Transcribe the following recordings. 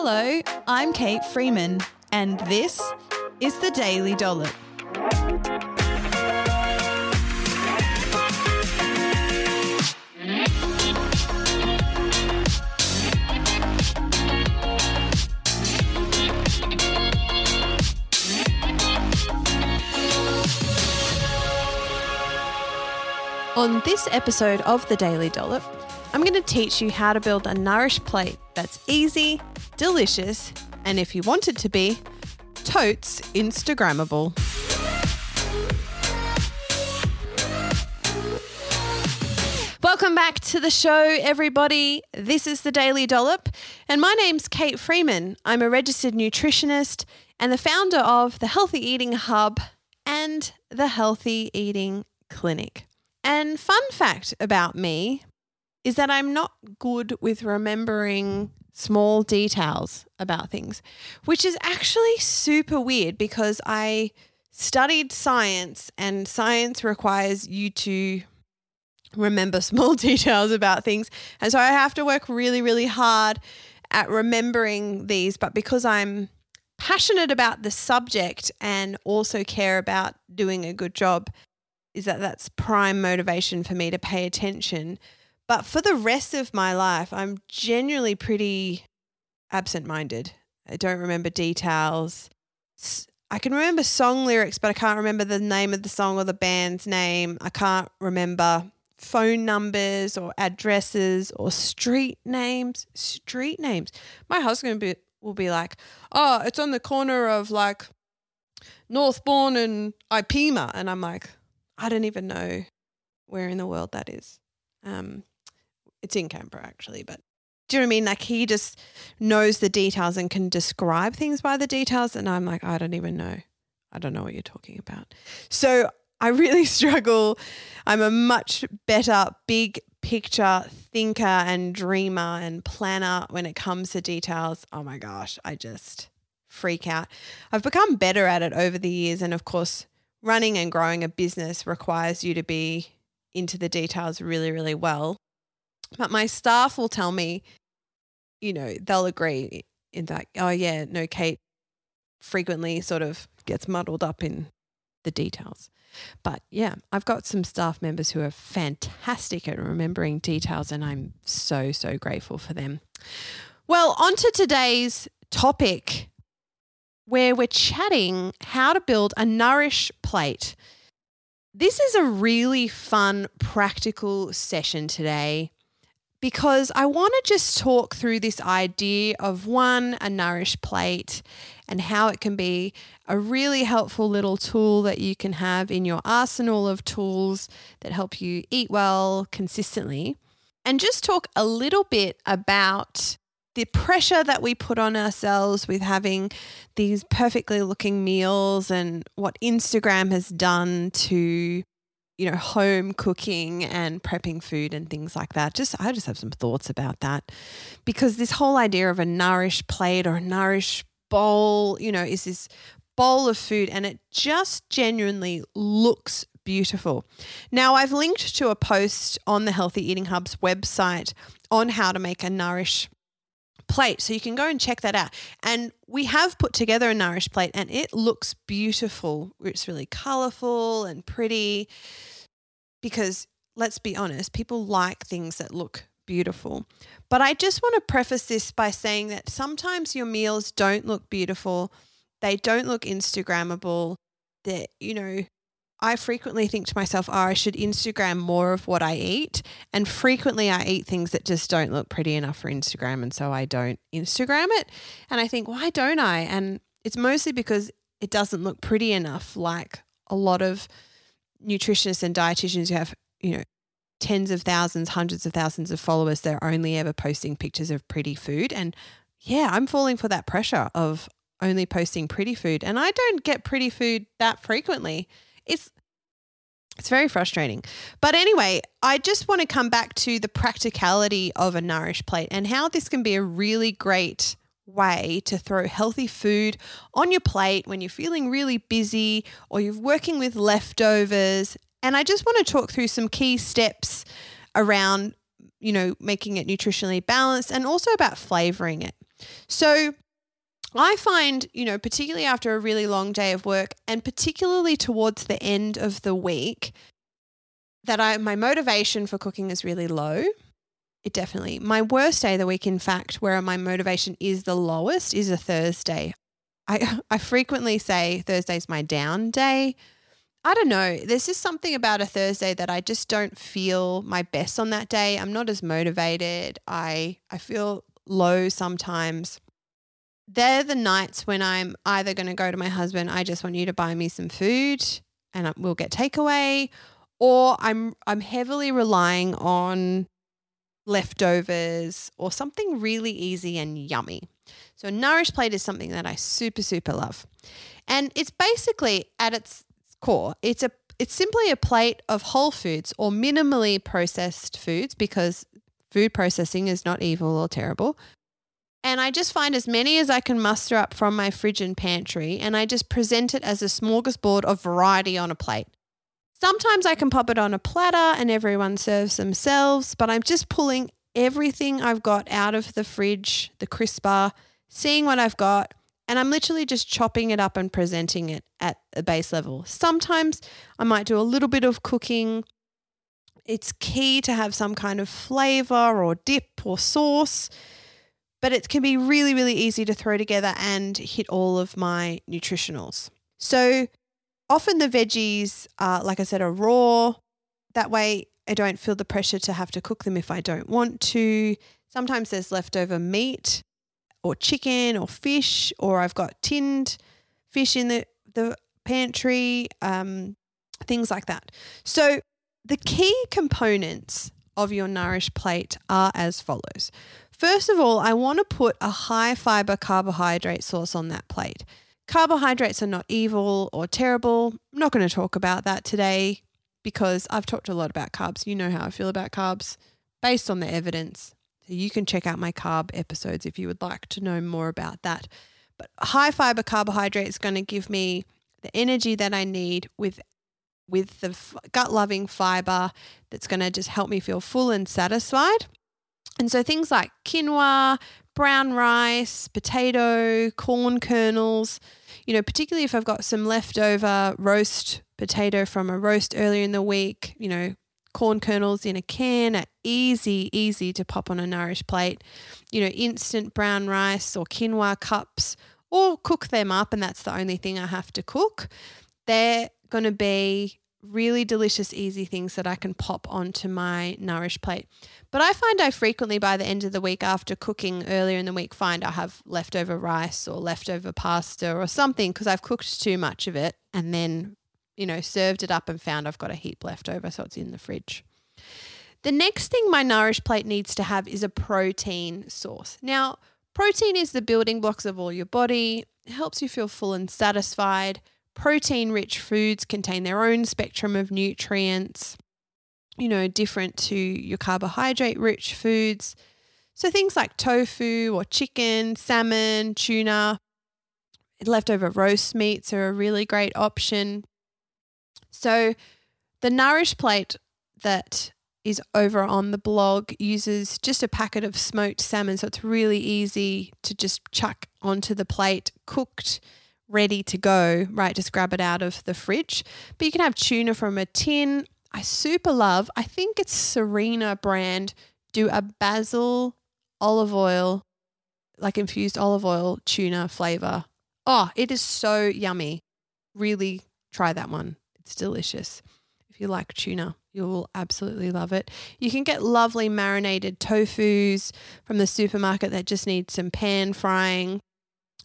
Hello, I'm Kate Freeman, and this is the Daily Dollop. On this episode of the Daily Dollop, I'm going to teach you how to build a nourished plate that's easy, delicious, and if you want it to be, totes Instagrammable. Welcome back to the show, everybody. This is the Daily Dollop, and my name's Kate Freeman. I'm a registered nutritionist and the founder of the Healthy Eating Hub and the Healthy Eating Clinic. And fun fact about me is that I'm not good with remembering small details about things, which is actually super weird because I studied science and science requires you to remember small details about things. And so I have to work really, really hard at remembering these. But because I'm passionate about the subject and also care about doing a good job, is that that's prime motivation for me to pay attention. But for the rest of my life, I'm generally pretty absent minded. I don't remember details. I can remember song lyrics, but I can't remember the name of the song or the band's name. I can't remember phone numbers or addresses or street names. Street names. My husband be, will be like, oh, it's on the corner of like Northbourne and Ipima. And I'm like, I don't even know where in the world that is. Um, it's in Canberra actually, but do you know what I mean? Like he just knows the details and can describe things by the details. And I'm like, I don't even know. I don't know what you're talking about. So I really struggle. I'm a much better big picture thinker and dreamer and planner when it comes to details. Oh my gosh, I just freak out. I've become better at it over the years. And of course, running and growing a business requires you to be into the details really, really well. But my staff will tell me, you know, they'll agree in that, oh, yeah, no, Kate frequently sort of gets muddled up in the details. But yeah, I've got some staff members who are fantastic at remembering details, and I'm so, so grateful for them. Well, on to today's topic where we're chatting how to build a nourish plate. This is a really fun, practical session today because I want to just talk through this idea of one, a nourish plate, and how it can be a really helpful little tool that you can have in your arsenal of tools that help you eat well consistently. And just talk a little bit about the pressure that we put on ourselves with having these perfectly looking meals and what Instagram has done to you know, home cooking and prepping food and things like that. Just I just have some thoughts about that because this whole idea of a nourish plate or a nourish bowl, you know, is this bowl of food and it just genuinely looks beautiful. Now, I've linked to a post on the Healthy Eating Hub's website on how to make a nourish plate. So you can go and check that out. And we have put together a Nourish plate and it looks beautiful. It's really colorful and pretty because let's be honest, people like things that look beautiful. But I just want to preface this by saying that sometimes your meals don't look beautiful. They don't look Instagrammable. That, you know, I frequently think to myself, oh, I should Instagram more of what I eat. And frequently I eat things that just don't look pretty enough for Instagram. And so I don't Instagram it. And I think, why don't I? And it's mostly because it doesn't look pretty enough, like a lot of nutritionists and dietitians who have, you know, tens of thousands, hundreds of thousands of followers, they're only ever posting pictures of pretty food. And yeah, I'm falling for that pressure of only posting pretty food. And I don't get pretty food that frequently it's it's very frustrating. But anyway, I just want to come back to the practicality of a nourish plate and how this can be a really great way to throw healthy food on your plate when you're feeling really busy or you're working with leftovers. And I just want to talk through some key steps around, you know, making it nutritionally balanced and also about flavoring it. So I find, you know, particularly after a really long day of work and particularly towards the end of the week, that I my motivation for cooking is really low. It definitely my worst day of the week, in fact, where my motivation is the lowest, is a Thursday. I I frequently say Thursday's my down day. I don't know. There's just something about a Thursday that I just don't feel my best on that day. I'm not as motivated. I I feel low sometimes. They're the nights when I'm either going to go to my husband, I just want you to buy me some food and we'll get takeaway, or I'm I'm heavily relying on leftovers or something really easy and yummy. So Nourish Plate is something that I super super love. And it's basically at its core, it's a it's simply a plate of whole foods or minimally processed foods because food processing is not evil or terrible. And I just find as many as I can muster up from my fridge and pantry, and I just present it as a smorgasbord of variety on a plate. Sometimes I can pop it on a platter and everyone serves themselves, but I'm just pulling everything I've got out of the fridge, the crisper, seeing what I've got, and I'm literally just chopping it up and presenting it at a base level. Sometimes I might do a little bit of cooking. It's key to have some kind of flavor or dip or sauce, but it can be really, really easy to throw together and hit all of my nutritionals. So often the veggies, are, like I said, are raw. That way, I don't feel the pressure to have to cook them if I don't want to. Sometimes there's leftover meat or chicken or fish, or I've got tinned fish in the, the pantry, um, things like that. So, the key components of your Nourish plate are as follows. First of all, I want to put a high fiber carbohydrate source on that plate. Carbohydrates are not evil or terrible. I'm not going to talk about that today because I've talked a lot about carbs. You know how I feel about carbs based on the evidence. So you can check out my carb episodes if you would like to know more about that. But high fiber carbohydrate is going to give me the energy that I need with with the gut loving fiber that's going to just help me feel full and satisfied. And so things like quinoa, brown rice, potato, corn kernels, you know, particularly if I've got some leftover roast potato from a roast earlier in the week, you know, corn kernels in a can are easy, easy to pop on a Nourish plate. You know, instant brown rice or quinoa cups, or cook them up, and that's the only thing I have to cook. They're going to be really delicious, easy things that I can pop onto my Nourish plate. But I find I frequently, by the end of the week after cooking earlier in the week, find I have leftover rice or leftover pasta or something because I've cooked too much of it and then, you know, served it up and found I've got a heap left over. So it's in the fridge. The next thing my Nourish plate needs to have is a protein source. Now, protein is the building blocks of all your body, helps you feel full and satisfied protein rich foods contain their own spectrum of nutrients, you know, different to your carbohydrate rich foods. So things like tofu or chicken, salmon, tuna, leftover roast meats are a really great option. So the Nourish plate that is over on the blog uses just a packet of smoked salmon. So it's really easy to just chuck onto the plate, cooked ready to go, right? Just grab it out of the fridge. But you can have tuna from a tin. I super love, I think it's Sirena brand, do a basil olive oil, like infused olive oil tuna flavor. Oh, it is so yummy. Really try that one. It's delicious. If you like tuna, you will absolutely love it. You can get lovely marinated tofus from the supermarket that just need some pan frying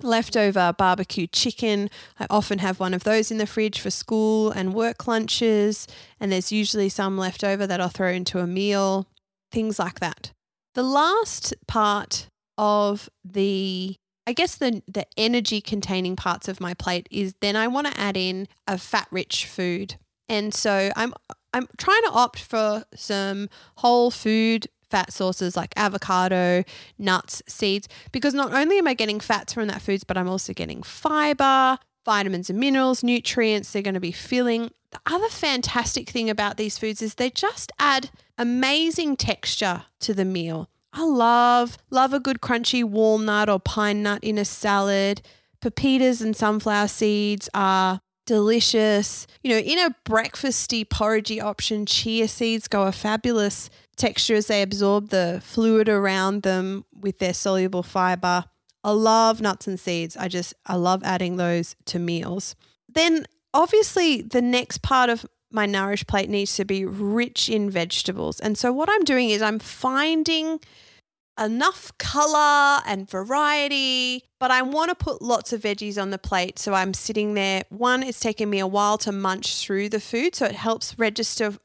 leftover barbecue chicken. I often have one of those in the fridge for school and work lunches, and there's usually some left over that I'll throw into a meal, things like that. The last part of the I guess the the energy containing parts of my plate is then I want to add in a fat rich food. And so I'm I'm trying to opt for some whole food fat sources like avocado, nuts, seeds, because not only am I getting fats from that foods, but I'm also getting fiber, vitamins and minerals, nutrients. They're going to be filling. The other fantastic thing about these foods is they just add amazing texture to the meal. I love love a good crunchy walnut or pine nut in a salad. Pepitas and sunflower seeds are delicious. You know, in a breakfasty porridgey option, chia seeds go a fabulous texture as they absorb the fluid around them with their soluble fiber. I love nuts and seeds. I just I love adding those to meals. Then obviously the next part of my nourish plate needs to be rich in vegetables. And so what I'm doing is I'm finding enough color and variety, but I want to put lots of veggies on the plate. So I'm sitting there. One, it's taking me a while to munch through the food. So it helps register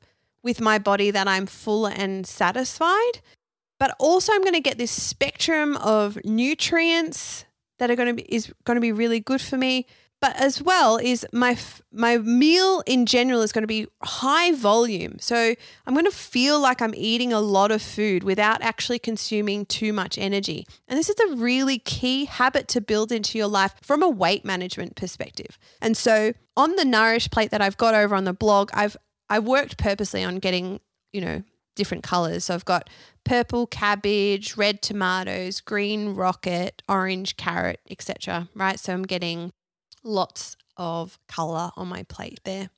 with my body that I'm full and satisfied. But also, I'm going to get this spectrum of nutrients that are going to be is going to be really good for me but as well is my my meal in general is going to be high volume. So I'm going to feel like I'm eating a lot of food without actually consuming too much energy. And this is a really key habit to build into your life from a weight management perspective. And so on the nourish plate that I've got over on the blog, I've I've worked purposely on getting, you know, different colors. So I've got purple cabbage, red tomatoes, green rocket, orange carrot, etc. Right? So I'm getting lots of color on my plate there.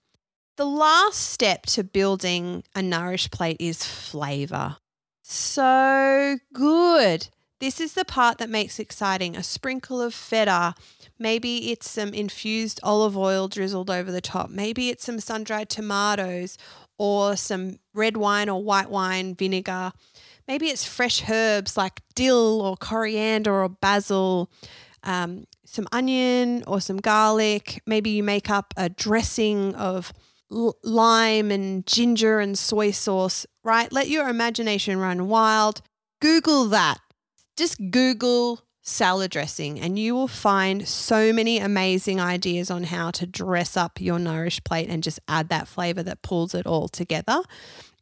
The last step to building a nourish plate is flavor. So good. This is the part that makes exciting. A sprinkle of feta. Maybe it's some infused olive oil drizzled over the top. Maybe it's some sun dried tomatoes or some red wine or white wine vinegar. Maybe it's fresh herbs like dill or coriander or basil um, some onion or some garlic. Maybe you make up a dressing of l- lime and ginger and soy sauce, right? Let your imagination run wild. Google that. Just Google salad dressing and you will find so many amazing ideas on how to dress up your nourish plate and just add that flavor that pulls it all together.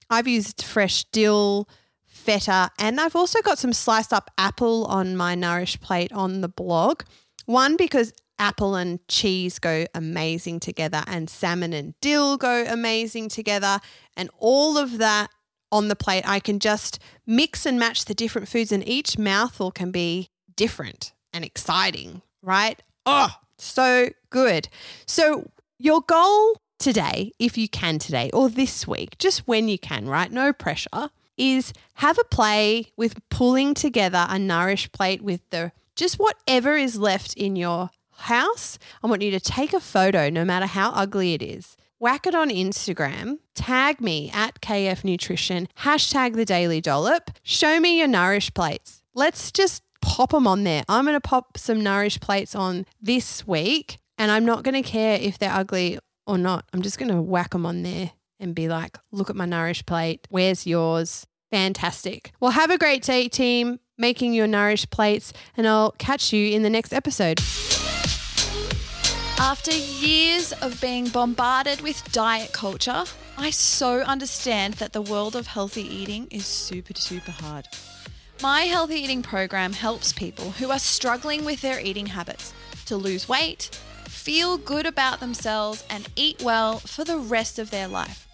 I've used fresh dill, feta, and I've also got some sliced up apple on my nourish plate on the blog. One, because apple and cheese go amazing together, and salmon and dill go amazing together. And all of that on the plate, I can just mix and match the different foods, and each mouthful can be different and exciting, right? Oh, so good. So, your goal today, if you can today, or this week, just when you can, right? No pressure, is have a play with pulling together a nourish plate with the just whatever is left in your house. I want you to take a photo, no matter how ugly it is. Whack it on Instagram, tag me at KF Nutrition, hashtag the Daily Dollop, show me your Nourish plates. Let's just pop them on there. I'm going to pop some Nourish plates on this week, and I'm not going to care if they're ugly or not. I'm just going to whack them on there and be like, look at my Nourish plate. Where's yours? Fantastic. Well, have a great day, team, making your Nourish plates, and I'll catch you in the next episode. After years of being bombarded with diet culture, I so understand that the world of healthy eating is super, super hard. My healthy eating program helps people who are struggling with their eating habits to lose weight, feel good about themselves, and eat well for the rest of their life.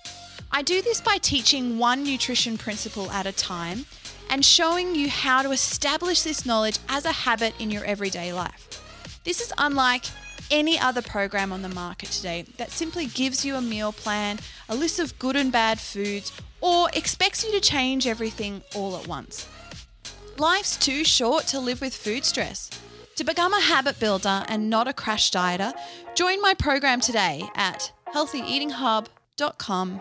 I do this by teaching one nutrition principle at a time and showing you how to establish this knowledge as a habit in your everyday life. This is unlike any other program on the market today that simply gives you a meal plan, a list of good and bad foods, or expects you to change everything all at once. Life's too short to live with food stress. To become a habit builder and not a crash dieter, join my program today at healthyeatinghub.com